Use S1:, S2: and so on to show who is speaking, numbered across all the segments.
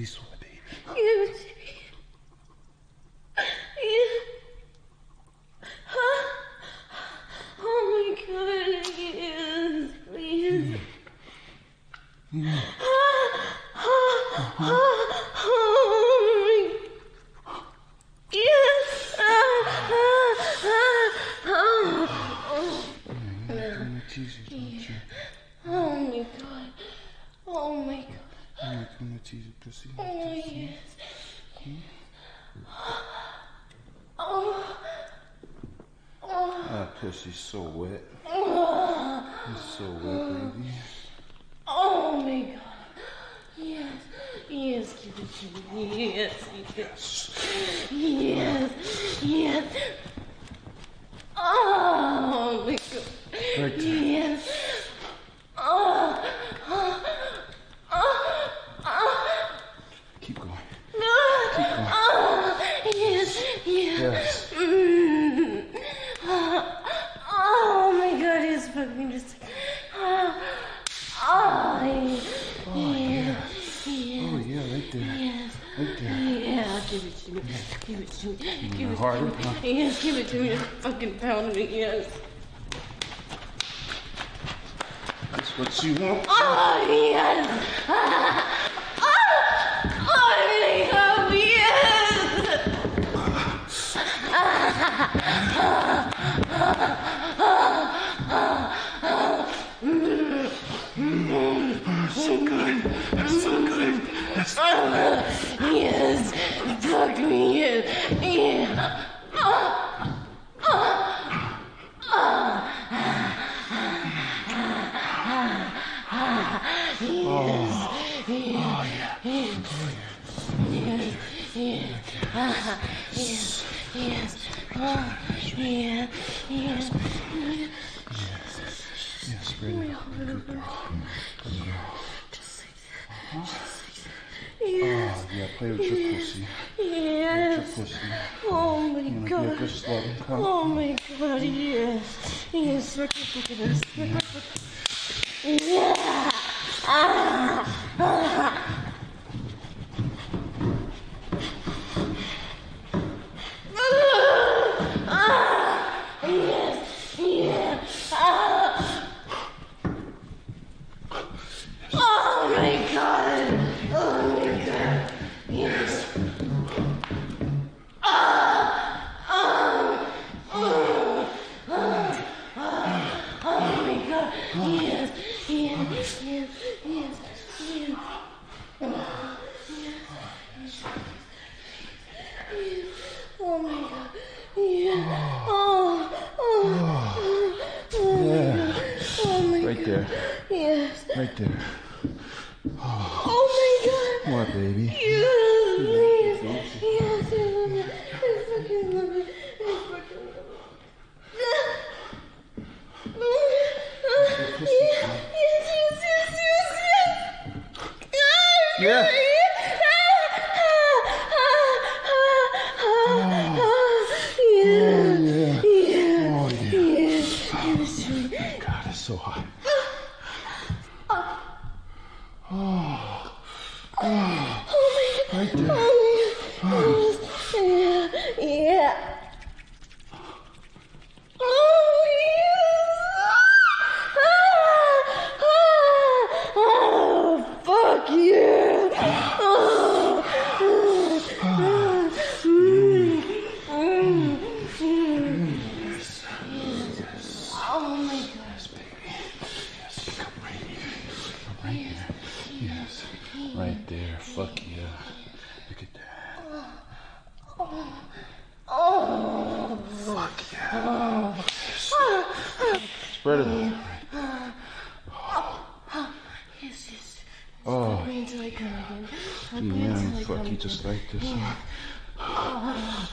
S1: Please,
S2: my baby.
S1: give it to me. Yeah. Huh? Oh my god, yes, please. Oh my Yes.
S2: I'm gonna tease you, don't you?
S1: Oh my god. Oh my god.
S2: I'm gonna tease you, pussy.
S1: Oh yes. Oh.
S2: That pussy's so wet. It's so wet, baby.
S1: Oh my god. Yes. Yes, to me. Yes. Yes. Yes. Yes. Oh my god.
S2: Right there.
S1: Yes. Oh. Oh. Oh. Oh.
S2: Keep going.
S1: No. Oh. Yes. Yes.
S2: Yes.
S1: Mm. Oh my god, it's fucking just. Oh, oh, yeah. yeah.
S2: Oh, yeah, right there.
S1: Yes.
S2: Right there.
S1: Yeah, give it to me. Give it to me. Give it
S2: harder,
S1: to
S2: huh?
S1: me. Yes, give it to me. Just fucking pound me. Yes.
S2: That's what you want.
S1: Oh, yes. Ah. Oh, oh, my God, yes.
S2: So good. That's so good. That's
S1: Yes. Fuck me. Yes. Yeah. Yes. Yes. Oh, yeah. Yes.
S2: yes, ready. Good girl.
S1: Just like that.
S2: Oh, yeah, play with your pussy. Your pussy.
S1: Oh my
S2: You be a good?
S1: Oh my god, yes. Yes, look at this. Yeah. Ah. Ah. Yes. Yes. Ah. Oh my god. Oh my god. Yes. Oh my god. Yes. Yes. Yes. Yes. Yes. Oh my god. Yeah. Oh. Oh. Oh my god. Oh
S2: Right there.
S1: Yes.
S2: Right there.
S1: Oh, oh my god.
S2: What, baby?
S1: Yes, please. Yes, I love it. I fucking love it. I fucking love it. Yes, yes, yes, yes, yes.
S2: Yeah.
S1: Yeah.
S2: So hot.
S1: Oh
S2: like this. Oh.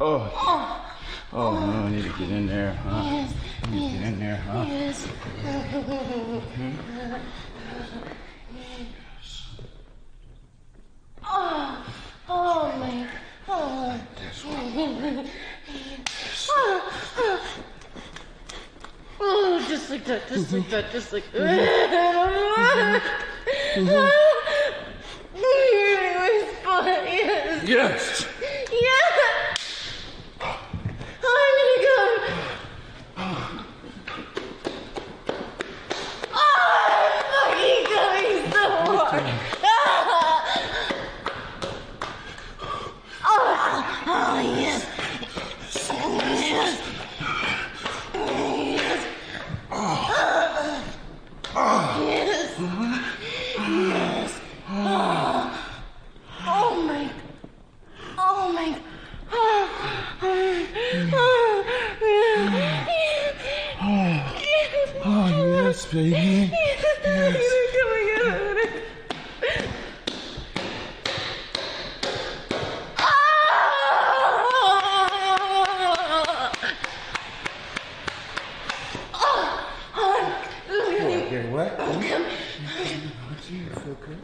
S2: oh. Oh no, I need to get in there, huh?
S1: Yes.
S2: I need to get in there, huh?
S1: Yes. Hmm? Oh, oh my, oh.
S2: This one.
S1: Oh, just like that, just like that, just like that. My mm-hmm. mm-hmm. mm-hmm. yes.
S2: Yes!
S1: Yeah! Oh, I'm gonna go. Oh, I'm fucking going so hard. Oh, oh yes. Yes. Oh. Yes. Yes. Oh my. Oh my.
S2: Oh, yes, baby. Okay, what? Good?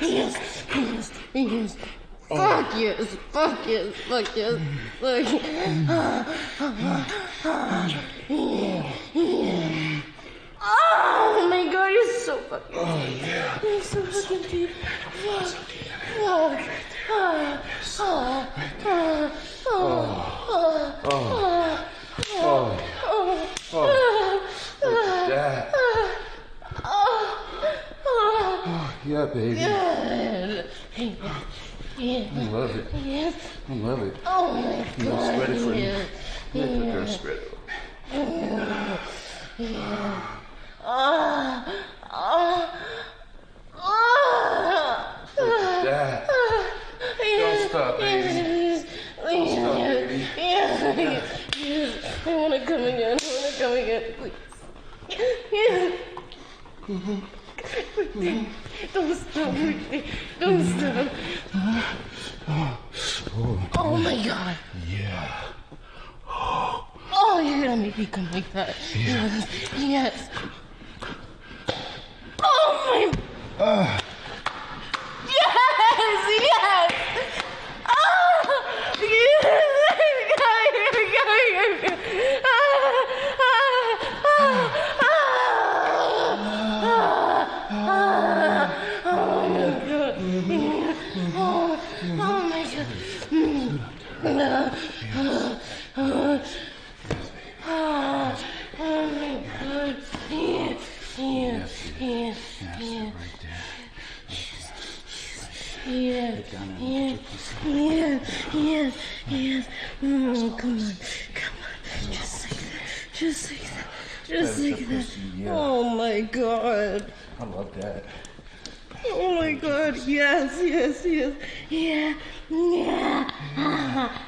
S1: Yes, yes, yes. Fuck yes, fuck yes, fuck yes, fuck Oh my god, you're so fucking
S2: Oh, yeah.
S1: You're so fucking deep. Fuck. Fuck. Ah, ah, ah, ah,
S2: Oh,
S1: ah,
S2: oh,
S1: ah,
S2: oh.
S1: ah, ah, ah.
S2: Oh, yeah. I love it.
S1: Yes.
S2: I love it.
S1: Oh my
S2: You gonna spread it for me?
S1: yes.
S2: Let girl spread it.
S1: Ah, ah, ah.
S2: Look at that.
S1: Yes,
S2: stop, baby.
S1: Yes,
S2: Don't stop,
S1: yes,
S2: baby.
S1: yes, yes. I want to come again. I want to come again, please. Yes. Don't stop. Don't stop.
S2: Oh,
S1: Oh my god.
S2: yeah.
S1: Oh, you're gonna make me come like that. Yes. Yes. Oh my.
S2: Ah,
S1: Yes. Yes. Oh. Yes. Here we go. Here we go. Here we go. Ah, ah, ah, ah, ah. Oh my god. Oh, oh my god. Mm. Ah, ah, ah. Oh my god. Yes. Yes. Yes. Yes.
S2: right there.
S1: Yes, yes, yes, yes, yes. Oh, come on, come on. Just like that, just like that, just like that. Oh my god.
S2: I love that.
S1: Oh my god, yes, yes, yes. Yeah, yeah.